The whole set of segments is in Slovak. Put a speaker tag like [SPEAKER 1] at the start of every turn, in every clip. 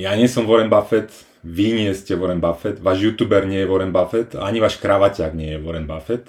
[SPEAKER 1] Ja nie som Warren Buffett, vy nie ste Warren Buffett, váš youtuber nie je Warren Buffett, ani váš kravaťák nie je Warren Buffett.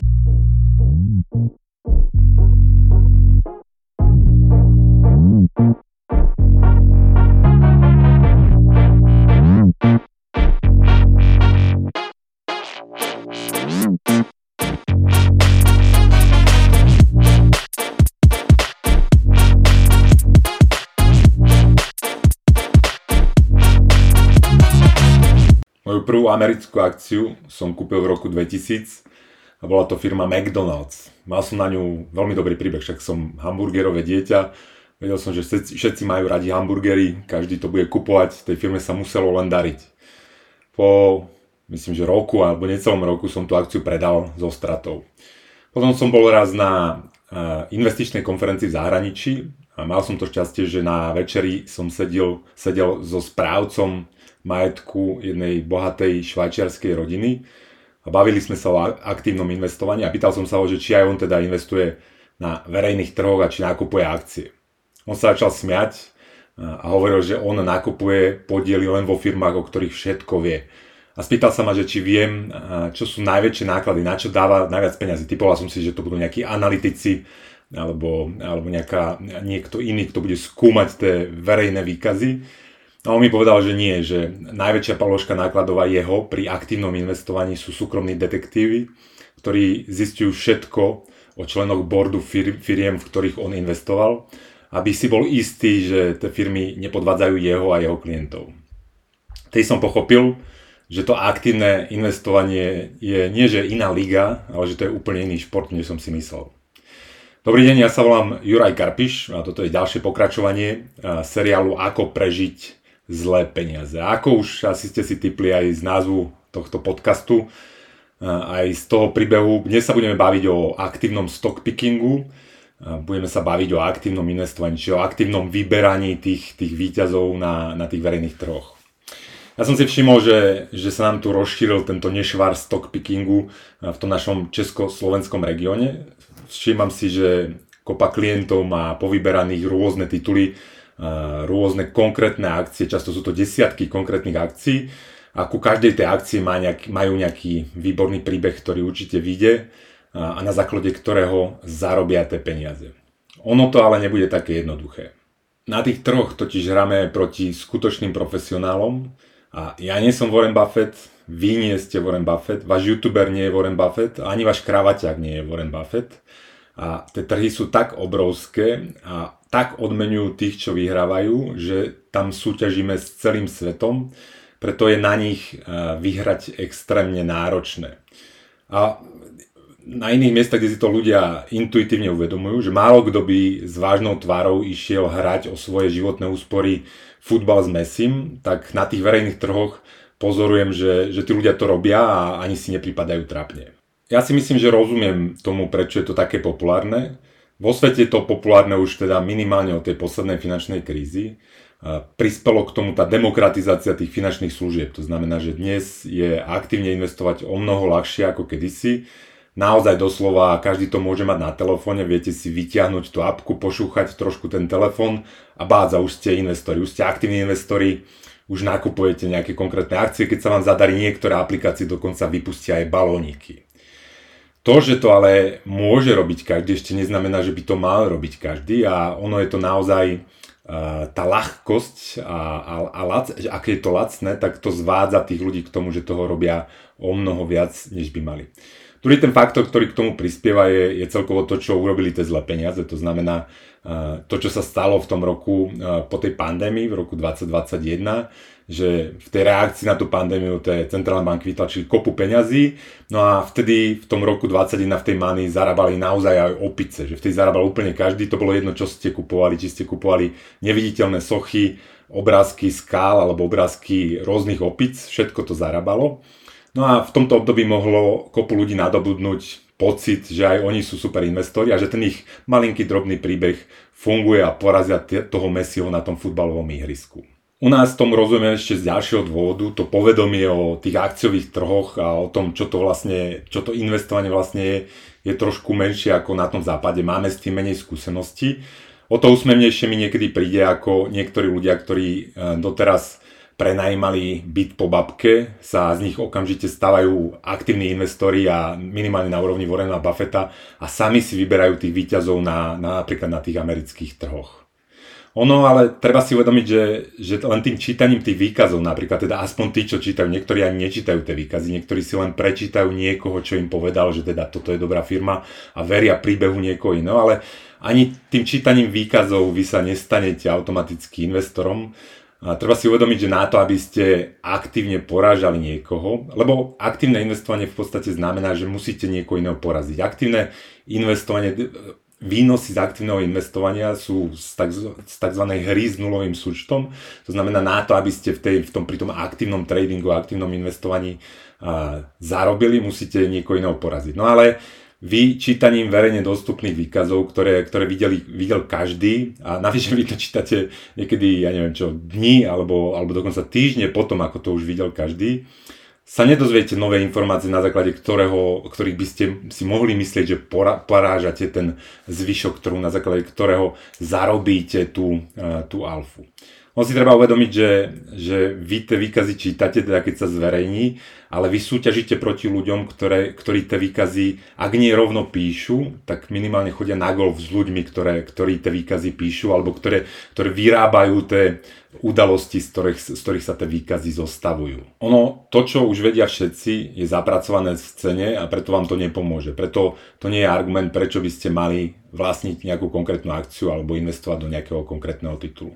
[SPEAKER 1] Americkú akciu som kúpil v roku 2000 a bola to firma McDonald's. Mal som na ňu veľmi dobrý príbeh, však som hamburgerové dieťa, vedel som, že všetci majú radi hamburgery, každý to bude kupovať, tej firme sa muselo len dariť. Po, myslím, že roku alebo necelom roku som tú akciu predal so stratou. Potom som bol raz na investičnej konferencii v zahraničí a mal som to šťastie, že na večeri som sedel, sedel so správcom majetku jednej bohatej švajčiarskej rodiny a bavili sme sa o aktívnom investovaní a pýtal som sa ho, že či aj on teda investuje na verejných trhoch a či nakupuje akcie. On sa začal smiať a hovoril, že on nakupuje podiely len vo firmách, o ktorých všetko vie. A spýtal sa ma, že či viem, čo sú najväčšie náklady, na čo dáva najviac peniazy. Typoval som si, že to budú nejakí analytici alebo, alebo nejaká, niekto iný, kto bude skúmať tie verejné výkazy. A on mi povedal, že nie, že najväčšia položka nákladová jeho pri aktívnom investovaní sú súkromní detektívy, ktorí zistujú všetko o členoch boardu fir- firiem, v ktorých on investoval, aby si bol istý, že tie firmy nepodvádzajú jeho a jeho klientov. Tej som pochopil, že to aktívne investovanie je nie že iná liga, ale že to je úplne iný šport, než som si myslel. Dobrý deň, ja sa volám Juraj Karpiš a toto je ďalšie pokračovanie seriálu Ako prežiť zlé peniaze. Ako už asi ste si typli aj z názvu tohto podcastu, aj z toho príbehu, dnes sa budeme baviť o aktívnom stock pickingu, budeme sa baviť o aktívnom investovaní, čiže o aktívnom vyberaní tých, tých výťazov na, na tých verejných trhoch. Ja som si všimol, že, že sa nám tu rozšíril tento nešvar stock pickingu v tom našom československom regióne. Všímam si, že kopa klientov má povyberaných rôzne tituly, rôzne konkrétne akcie, často sú to desiatky konkrétnych akcií a ku každej tej akcii má nejaký, majú nejaký výborný príbeh, ktorý určite vyjde a na základe ktorého zarobia tie peniaze. Ono to ale nebude také jednoduché. Na tých troch totiž hráme proti skutočným profesionálom a ja nie som Warren Buffett, vy nie ste Warren Buffett, váš youtuber nie je Warren Buffett, ani váš kravaťák nie je Warren Buffett. A tie trhy sú tak obrovské a tak odmenujú tých, čo vyhrávajú, že tam súťažíme s celým svetom, preto je na nich eh, vyhrať extrémne náročné. A na iných miestach, kde si to ľudia intuitívne uvedomujú, že málo kto by s vážnou tvárou išiel hrať o svoje životné úspory futbal s Messim, tak na tých verejných trhoch pozorujem, že, že tí ľudia to robia a ani si nepripadajú trápne. Ja si myslím, že rozumiem tomu, prečo je to také populárne, vo svete je to populárne už teda minimálne od tej poslednej finančnej krízy. Prispelo k tomu tá demokratizácia tých finančných služieb. To znamená, že dnes je aktívne investovať o mnoho ľahšie ako kedysi. Naozaj doslova každý to môže mať na telefóne, viete si vyťahnuť tú apku, pošúchať trošku ten telefón a bádza, už ste investori, už ste aktívni investori, už nakupujete nejaké konkrétne akcie, keď sa vám zadarí niektoré aplikácie, dokonca vypustia aj balóniky. To, že to ale môže robiť každý, ešte neznamená, že by to mal robiť každý a ono je to naozaj uh, tá ľahkosť a, a, a lac, aké je to lacné, tak to zvádza tých ľudí k tomu, že toho robia o mnoho viac, než by mali. Druhý ten faktor, ktorý k tomu prispieva, je, je celkovo to, čo urobili tie zlé peniaze. To znamená uh, to, čo sa stalo v tom roku uh, po tej pandémii, v roku 2021, že v tej reakcii na tú pandémiu tie centrálne banky vytlačili kopu peňazí, no a vtedy v tom roku 2021 v tej mani zarábali naozaj aj opice, že vtedy zarábal úplne každý, to bolo jedno, čo ste kupovali, či ste kupovali neviditeľné sochy, obrázky skál alebo obrázky rôznych opic, všetko to zarábalo. No a v tomto období mohlo kopu ľudí nadobudnúť pocit, že aj oni sú super investori a že ten ich malinký drobný príbeh funguje a porazia toho Messiho na tom futbalovom ihrisku. U nás tomu rozumieme ešte z ďalšieho dôvodu, to povedomie o tých akciových trhoch a o tom, čo to vlastne, čo to investovanie vlastne je, je trošku menšie ako na tom západe. Máme s tým menej skúseností. O to úsmevnejšie mi niekedy príde ako niektorí ľudia, ktorí e, doteraz prenajímali byt po babke, sa z nich okamžite stávajú aktívni investori a minimálne na úrovni Warrena Buffetta a sami si vyberajú tých výťazov na, na, napríklad na tých amerických trhoch. Ono, ale treba si uvedomiť, že, že len tým čítaním tých výkazov, napríklad teda aspoň tí, čo čítajú, niektorí ani nečítajú tie výkazy, niektorí si len prečítajú niekoho, čo im povedal, že teda toto je dobrá firma a veria príbehu niekoho iného, ale ani tým čítaním výkazov vy sa nestanete automaticky investorom. A treba si uvedomiť, že na to, aby ste aktívne porážali niekoho, lebo aktívne investovanie v podstate znamená, že musíte niekoho iného poraziť. Aktívne investovanie výnosy z aktívneho investovania sú z, tzv. hry s nulovým súčtom. To znamená na to, aby ste v, tej, v tom, pri tom aktívnom tradingu, aktívnom investovaní a, zarobili, musíte niekoho iného poraziť. No ale vy čítaním verejne dostupných výkazov, ktoré, ktoré videli, videl každý a navyše vy to čítate niekedy, ja neviem čo, dní alebo, alebo dokonca týždne potom, ako to už videl každý, sa nedozviete nové informácie, na základe ktorého, ktorých by ste si mohli myslieť, že porážate ten zvyšok trhu, na základe ktorého zarobíte tú, tú alfu. On si treba uvedomiť, že, že vy tie výkazy čítate, teda keď sa zverejní, ale vy súťažíte proti ľuďom, ktoré, ktorí tie výkazy, ak nie rovno píšu, tak minimálne chodia na golf s ľuďmi, ktoré, ktorí tie výkazy píšu, alebo ktoré, ktoré vyrábajú tie udalosti, z ktorých, z ktorých sa tie výkazy zostavujú. Ono, to, čo už vedia všetci, je zapracované v cene a preto vám to nepomôže. Preto to nie je argument, prečo by ste mali vlastniť nejakú konkrétnu akciu alebo investovať do nejakého konkrétneho titulu.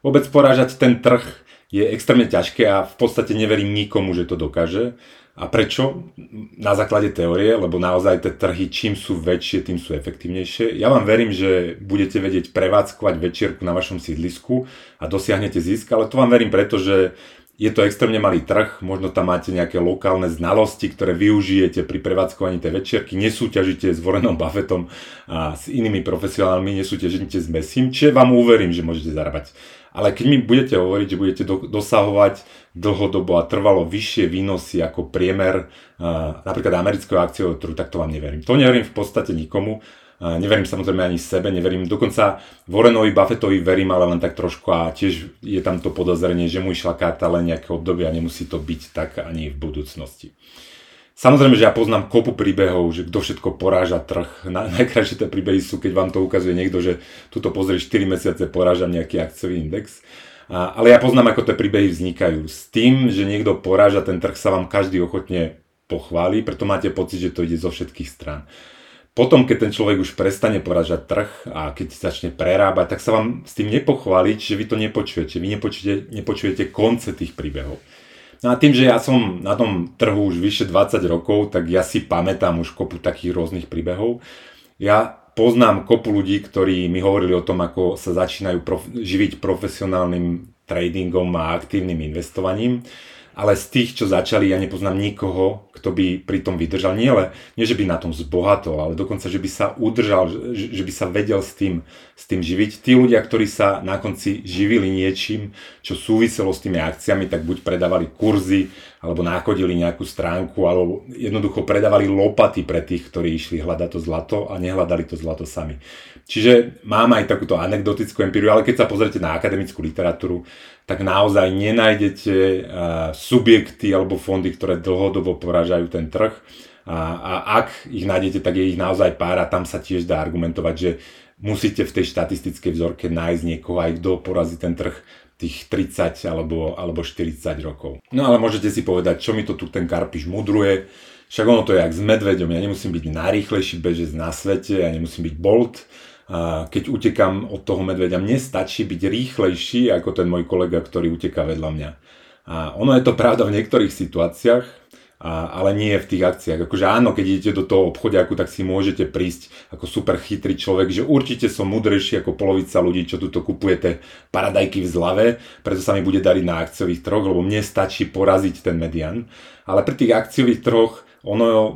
[SPEAKER 1] Vôbec porážať ten trh je extrémne ťažké a v podstate neverím nikomu, že to dokáže. A prečo? Na základe teórie, lebo naozaj tie trhy čím sú väčšie, tým sú efektívnejšie. Ja vám verím, že budete vedieť prevádzkovať večierku na vašom sídlisku a dosiahnete zisk, ale to vám verím preto, že je to extrémne malý trh, možno tam máte nejaké lokálne znalosti, ktoré využijete pri prevádzkovaní tej večierky, nesúťažíte s Warrenom Buffettom a s inými profesionálmi, nesúťažíte s Messim, čiže vám uverím, že môžete zarábať ale keď mi budete hovoriť, že budete do, dosahovať dlhodobo a trvalo vyššie výnosy ako priemer uh, napríklad amerického akciového trhu, tak to vám neverím. To neverím v podstate nikomu. Neverím samozrejme ani sebe, neverím dokonca Warrenovi Buffettovi verím, ale len tak trošku a tiež je tam to podozrenie, že mu išla karta len nejaké obdobie a nemusí to byť tak ani v budúcnosti. Samozrejme, že ja poznám kopu príbehov, že kto všetko poráža trh. Na, najkrajšie tie príbehy sú, keď vám to ukazuje niekto, že tuto pozrie 4 mesiace poráža nejaký akciový index. A, ale ja poznám, ako tie príbehy vznikajú. S tým, že niekto poráža ten trh, sa vám každý ochotne pochváli, preto máte pocit, že to ide zo všetkých strán. Potom, keď ten človek už prestane porážať trh a keď začne prerábať, tak sa vám s tým nepochváli, že vy to nepočujete. Vy nepočujete, nepočujete konce tých príbehov. No a tým, že ja som na tom trhu už vyše 20 rokov, tak ja si pamätám už kopu takých rôznych príbehov. Ja poznám kopu ľudí, ktorí mi hovorili o tom, ako sa začínajú prof- živiť profesionálnym tradingom a aktívnym investovaním ale z tých, čo začali, ja nepoznám nikoho, kto by pri tom vydržal. Nie, ale, nie že by na tom zbohatol, ale dokonca, že by sa udržal, že, že by sa vedel s tým, s tým živiť. Tí ľudia, ktorí sa na konci živili niečím, čo súviselo s tými akciami, tak buď predávali kurzy, alebo nákodili nejakú stránku, alebo jednoducho predávali lopaty pre tých, ktorí išli hľadať to zlato a nehľadali to zlato sami. Čiže mám aj takúto anekdotickú empíriu, ale keď sa pozrite na akademickú literatúru, tak naozaj nenájdete subjekty alebo fondy, ktoré dlhodobo poražajú ten trh. A, a ak ich nájdete, tak je ich naozaj pár a tam sa tiež dá argumentovať, že musíte v tej štatistickej vzorke nájsť niekoho aj kto porazí ten trh tých 30 alebo, alebo 40 rokov. No ale môžete si povedať, čo mi to tu ten Karpiš mudruje, však ono to je jak s medveďom, ja nemusím byť najrýchlejší bežec na svete, ja nemusím byť Bolt, keď utekám od toho medveďa, mne stačí byť rýchlejší ako ten môj kolega, ktorý uteká vedľa mňa. A ono je to pravda v niektorých situáciách, a, ale nie v tých akciách. Akože áno, keď idete do toho obchodiaku, tak si môžete prísť ako super chytrý človek, že určite som mudrejší ako polovica ľudí, čo tuto kupujete paradajky v zlave, preto sa mi bude dariť na akciových trhoch, lebo mne stačí poraziť ten median. Ale pri tých akciových trhoch ono e,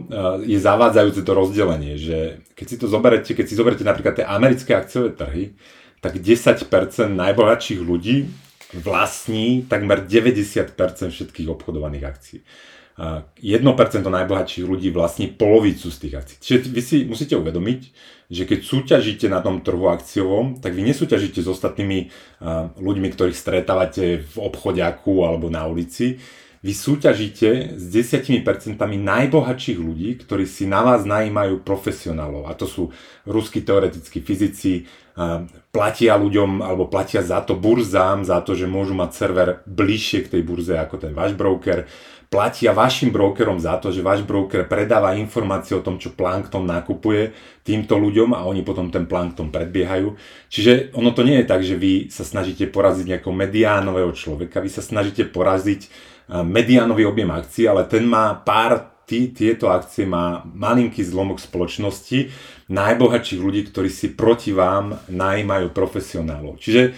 [SPEAKER 1] je zavádzajúce to rozdelenie, že keď si to zoberete, keď si zoberete napríklad tie americké akciové trhy, tak 10% najbohatších ľudí vlastní takmer 90% všetkých obchodovaných akcií. 1% najbohatších ľudí vlastní polovicu z tých akcií. Čiže vy si musíte uvedomiť, že keď súťažíte na tom trhu akciovom, tak vy nesúťažíte s ostatnými ľuďmi, ktorých stretávate v obchodiaku alebo na ulici. Vy súťažíte s 10% najbohatších ľudí, ktorí si na vás najímajú profesionálov. A to sú ruskí teoretickí fyzici, platia ľuďom alebo platia za to burzám, za to, že môžu mať server bližšie k tej burze ako ten váš broker platia vašim brokerom za to, že váš broker predáva informácie o tom, čo Plankton nakupuje týmto ľuďom a oni potom ten Plankton predbiehajú. Čiže ono to nie je tak, že vy sa snažíte poraziť nejakého mediánového človeka, vy sa snažíte poraziť mediánový objem akcií, ale ten má pár tí, tieto akcie má malinký zlomok spoločnosti najbohatších ľudí, ktorí si proti vám najímajú profesionálov. Čiže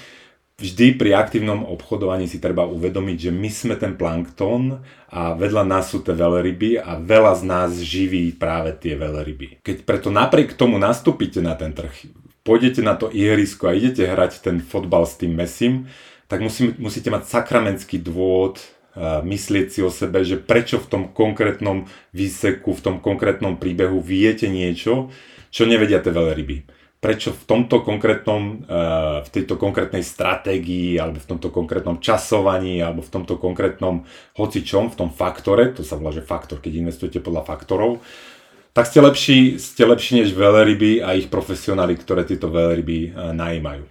[SPEAKER 1] vždy pri aktívnom obchodovaní si treba uvedomiť, že my sme ten plankton a vedľa nás sú tie veľryby a veľa z nás živí práve tie veľryby. Keď preto napriek tomu nastúpite na ten trh, pôjdete na to ihrisko a idete hrať ten fotbal s tým Messim, tak musí, musíte mať sakramentský dôvod myslieť si o sebe, že prečo v tom konkrétnom výseku, v tom konkrétnom príbehu viete niečo, čo nevedia tie veľryby prečo v tomto konkrétnom, eh, v tejto konkrétnej stratégii alebo v tomto konkrétnom časovaní alebo v tomto konkrétnom hocičom, v tom faktore, to sa volá, že faktor, keď investujete podľa faktorov, tak ste lepší, ste lepší než veľryby a ich profesionáli, ktoré tieto veľryby eh, najímajú.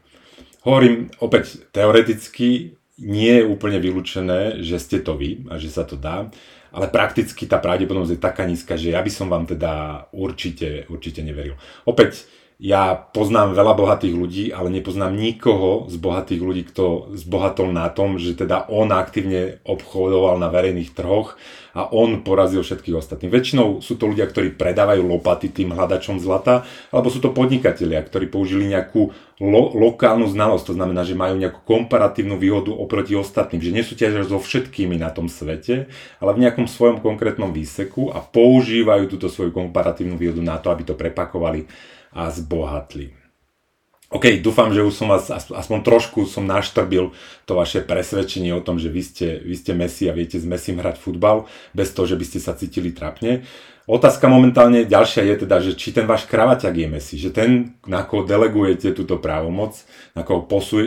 [SPEAKER 1] Hovorím opäť teoreticky, nie je úplne vylúčené, že ste to vy a že sa to dá, ale prakticky tá pravdepodobnosť je taká nízka, že ja by som vám teda určite, určite neveril. Opäť, ja poznám veľa bohatých ľudí, ale nepoznám nikoho z bohatých ľudí, kto zbohatol na tom, že teda on aktívne obchodoval na verejných trhoch a on porazil všetkých ostatných. Väčšinou sú to ľudia, ktorí predávajú lopaty tým hľadačom zlata, alebo sú to podnikatelia, ktorí použili nejakú lo- lokálnu znalosť, to znamená, že majú nejakú komparatívnu výhodu oproti ostatným, že nesúťažia so všetkými na tom svete, ale v nejakom svojom konkrétnom výseku a používajú túto svoju komparatívnu výhodu na to, aby to prepakovali a zbohatli. OK, dúfam, že už som vás aspoň trošku som naštrbil to vaše presvedčenie o tom, že vy ste, vy ste Messi a viete s Messim hrať futbal, bez toho, že by ste sa cítili trapne. Otázka momentálne ďalšia je teda, že či ten váš kravaťak je Messi, že ten, na koho delegujete túto právomoc, na koho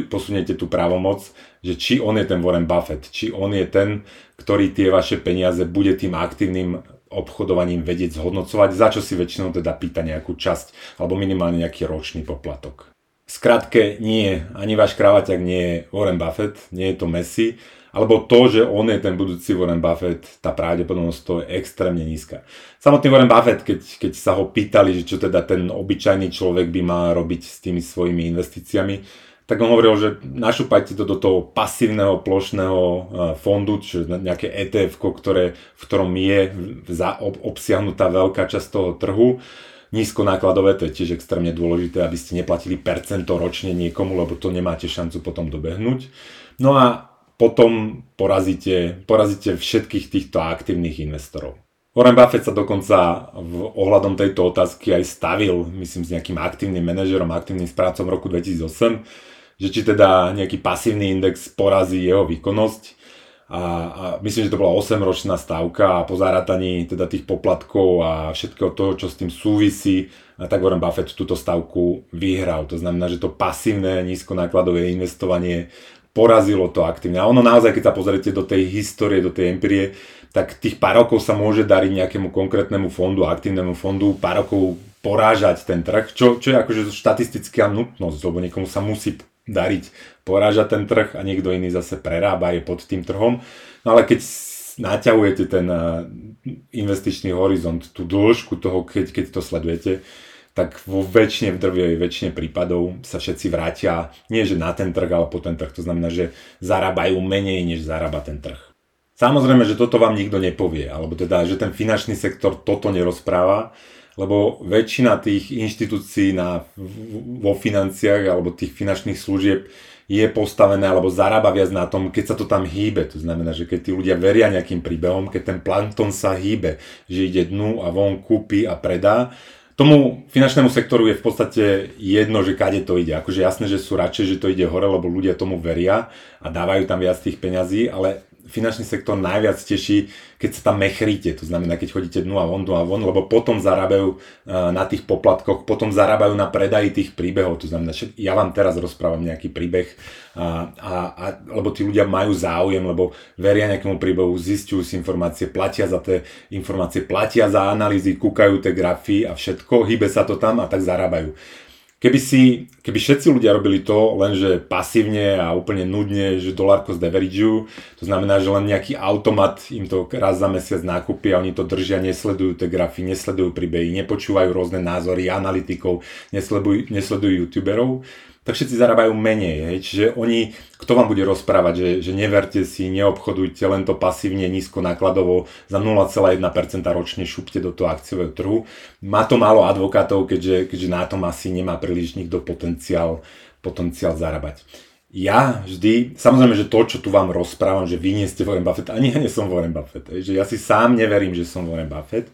[SPEAKER 1] posuniete tú právomoc, že či on je ten Warren Buffett, či on je ten, ktorý tie vaše peniaze bude tým aktívnym obchodovaním vedieť zhodnocovať, za čo si väčšinou teda pýta nejakú časť alebo minimálne nejaký ročný poplatok. Skratke, nie, ani váš kravaťak nie je Warren Buffett, nie je to Messi, alebo to, že on je ten budúci Warren Buffett, tá pravdepodobnosť to je extrémne nízka. Samotný Warren Buffett, keď, keď sa ho pýtali, že čo teda ten obyčajný človek by mal robiť s tými svojimi investíciami, tak on hovoril, že našupajte to do toho pasívneho plošného e, fondu, čiže nejaké ETF, ktoré, v ktorom je za, ob, obsiahnutá veľká časť toho trhu. Nízko nákladové, to je tiež extrémne dôležité, aby ste neplatili percento ročne niekomu, lebo to nemáte šancu potom dobehnúť. No a potom porazíte, porazíte všetkých týchto aktívnych investorov. Warren Buffett sa dokonca v ohľadom tejto otázky aj stavil, myslím, s nejakým aktívnym manažerom, aktívnym správcom roku 2008 že či teda nejaký pasívny index porazí jeho výkonnosť. A, a myslím, že to bola 8-ročná stávka a po zarátaní teda tých poplatkov a všetkého toho, čo s tým súvisí, tak Warren Buffett túto stavku vyhral. To znamená, že to pasívne nízkonákladové investovanie porazilo to aktívne. A ono naozaj, keď sa pozriete do tej histórie, do tej empirie, tak tých pár rokov sa môže dariť nejakému konkrétnemu fondu, aktívnemu fondu, pár rokov porážať ten trh, čo, čo je akože štatistická nutnosť, lebo niekomu sa musí dariť porážať ten trh a niekto iný zase prerába je pod tým trhom. No ale keď naťahujete ten eh, investičný horizont, tú dĺžku toho, keď, keď to sledujete, tak vo väčšine, v drvej väčšine prípadov sa všetci vrátia, nie že na ten trh, ale po ten trh. To znamená, že zarábajú menej, než zarába ten trh. Samozrejme, že toto vám nikto nepovie, alebo teda, že ten finančný sektor toto nerozpráva, lebo väčšina tých inštitúcií na, vo financiách alebo tých finančných služieb je postavené alebo zarába viac na tom, keď sa to tam hýbe. To znamená, že keď tí ľudia veria nejakým príbehom, keď ten plankton sa hýbe, že ide dnu a von kúpi a predá, tomu finančnému sektoru je v podstate jedno, že kade to ide. Akože jasné, že sú radšej, že to ide hore, lebo ľudia tomu veria a dávajú tam viac tých peňazí, ale finančný sektor najviac teší, keď sa tam mechríte, to znamená, keď chodíte dnu a von, dnu a von, lebo potom zarábajú na tých poplatkoch, potom zarábajú na predaji tých príbehov, to znamená, že ja vám teraz rozprávam nejaký príbeh, a, a, a, lebo tí ľudia majú záujem, lebo veria nejakému príbehu, zistujú si informácie, platia za tie informácie, platia za analýzy, kúkajú tie grafy a všetko, hýbe sa to tam a tak zarábajú. Keby, si, keby všetci ľudia robili to, lenže pasívne a úplne nudne, že dolárko zdeverigujú, to znamená, že len nejaký automat im to raz za mesiac nákupí a oni to držia, nesledujú tie grafy, nesledujú príbehy, nepočúvajú rôzne názory analytikov, nesledujú, nesledujú youtuberov, tak všetci zarábajú menej. Hej? Čiže oni, kto vám bude rozprávať, že, že neverte si, neobchodujte len to pasívne, nízko nákladovo, za 0,1% ročne šupte do toho akciového trhu. Má to málo advokátov, keďže, keďže na tom asi nemá príliš nikto potenciál, potenciál zarábať. Ja vždy, samozrejme, že to, čo tu vám rozprávam, že vy nie ste Warren Buffett, ani ja nie som Warren Buffett, že ja si sám neverím, že som Warren Buffett,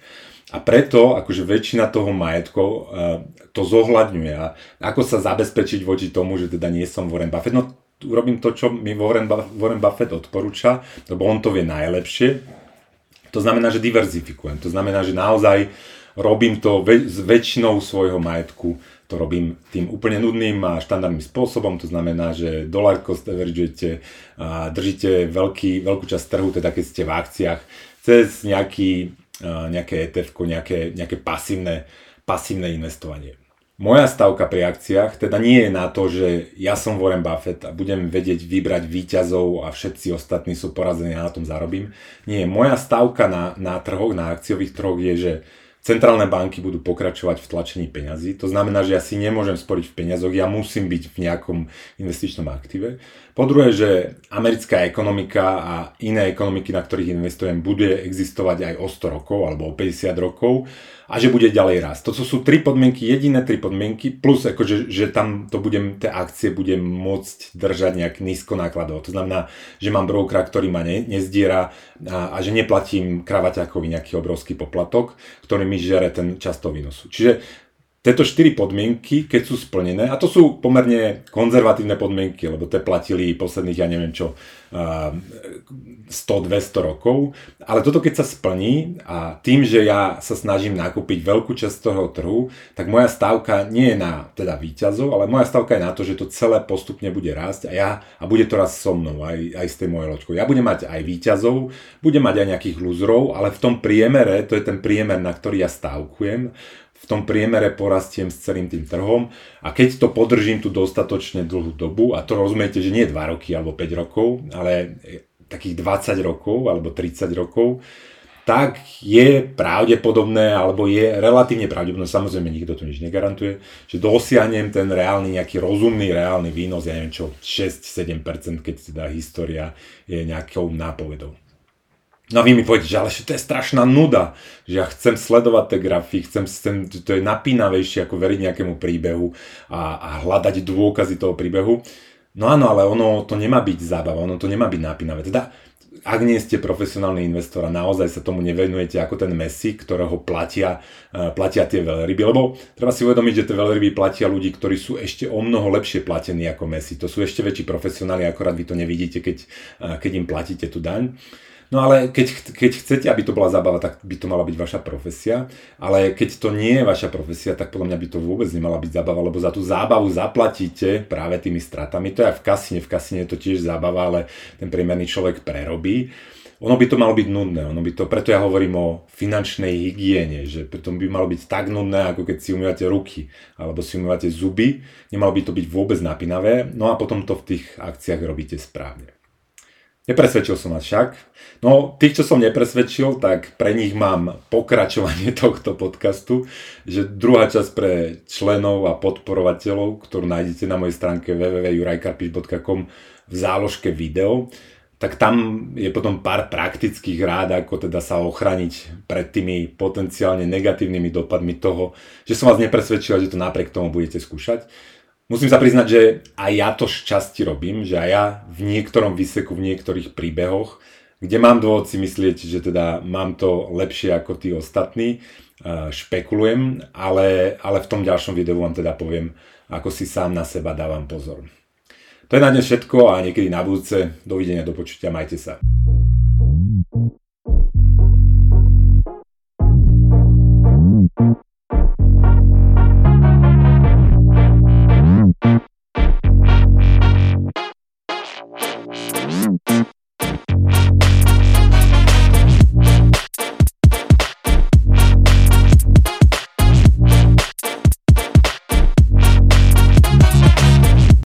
[SPEAKER 1] a preto akože väčšina toho majetku uh, to zohľadňuje. A ako sa zabezpečiť voči tomu, že teda nie som Warren Buffett? No urobím to, čo mi Warren, Warren Buffett odporúča, lebo on to vie najlepšie. To znamená, že diverzifikujem. To znamená, že naozaj robím to väč- s väčšinou svojho majetku to robím tým úplne nudným a štandardným spôsobom, to znamená, že dolar cost averagujete a držíte veľký, veľkú časť trhu, teda keď ste v akciách, cez nejaký nejaké ETF, nejaké, nejaké pasívne, pasívne investovanie. Moja stavka pri akciách teda nie je na to, že ja som Warren Buffett a budem vedieť vybrať výťazov a všetci ostatní sú porazení a na tom zarobím. Nie, moja stavka na, na trhoch, na akciových trhoch je, že centrálne banky budú pokračovať v tlačení peňazí. To znamená, že ja si nemôžem sporiť v peniazoch, ja musím byť v nejakom investičnom aktíve. Po druhé, že americká ekonomika a iné ekonomiky, na ktorých investujem, bude existovať aj o 100 rokov alebo o 50 rokov a že bude ďalej rast. To sú tri podmienky, jediné tri podmienky, plus akože, že tam to budem, tie akcie budem môcť držať nejak nízko nákladov. To znamená, že mám brokera, ktorý ma ne, nezdiera a, a že neplatím kravaťakovi nejaký obrovský poplatok, ktorý mi žere ten často výnosu. Čiže tieto štyri podmienky, keď sú splnené, a to sú pomerne konzervatívne podmienky, lebo tie platili posledných, ja neviem čo, 100-200 rokov, ale toto keď sa splní a tým, že ja sa snažím nakúpiť veľkú časť toho trhu, tak moja stavka nie je na teda výťazov, ale moja stavka je na to, že to celé postupne bude rásť a ja a bude to raz so mnou, aj, aj s tej mojej loďkou. Ja budem mať aj výťazov, budem mať aj nejakých lúzrov, ale v tom priemere, to je ten priemer, na ktorý ja stavkujem, v tom priemere porastiem s celým tým trhom a keď to podržím tu dostatočne dlhú dobu, a to rozumiete, že nie 2 roky alebo 5 rokov, ale takých 20 rokov alebo 30 rokov, tak je pravdepodobné, alebo je relatívne pravdepodobné, samozrejme nikto to nič negarantuje, že dosiahnem ten reálny, nejaký rozumný reálny výnos, ja neviem čo, 6-7%, keď teda história je nejakou nápovedou. No a vy mi poviete, že ale to je strašná nuda, že ja chcem sledovať tie grafy, chcem, chcem to je napínavejšie ako veriť nejakému príbehu a, a hľadať dôkazy toho príbehu. No áno, ale ono to nemá byť zábava, ono to nemá byť napínavé. Teda ak nie ste profesionálny investor a naozaj sa tomu nevenujete ako ten Messi, ktorého platia, uh, platia tie veľryby, lebo treba si uvedomiť, že tie veľryby platia ľudí, ktorí sú ešte o mnoho lepšie platení ako Messi. To sú ešte väčší profesionáli, akorát vy to nevidíte, keď, uh, keď im platíte tú daň. No ale keď, keď chcete, aby to bola zábava, tak by to mala byť vaša profesia. Ale keď to nie je vaša profesia, tak podľa mňa by to vôbec nemala byť zábava, lebo za tú zábavu zaplatíte práve tými stratami. To je aj v kasine, v kasine je to tiež zábava, ale ten priemerný človek prerobí. Ono by to malo byť nudné, ono by to, preto ja hovorím o finančnej hygiene, že preto by malo byť tak nudné, ako keď si umývate ruky, alebo si umývate zuby, nemalo by to byť vôbec napínavé, no a potom to v tých akciách robíte správne. Nepresvedčil som vás však. No, tých, čo som nepresvedčil, tak pre nich mám pokračovanie tohto podcastu, že druhá časť pre členov a podporovateľov, ktorú nájdete na mojej stránke www.jurajkarpiš.com v záložke video, tak tam je potom pár praktických rád, ako teda sa ochraniť pred tými potenciálne negatívnymi dopadmi toho, že som vás nepresvedčil, že to napriek tomu budete skúšať musím sa priznať, že aj ja to šťastie robím, že aj ja v niektorom výseku, v niektorých príbehoch, kde mám dôvod si myslieť, že teda mám to lepšie ako tí ostatní, eh, špekulujem, ale, ale v tom ďalšom videu vám teda poviem, ako si sám na seba dávam pozor. To je na dnes všetko a niekedy na budúce. Dovidenia, do počutia, majte sa.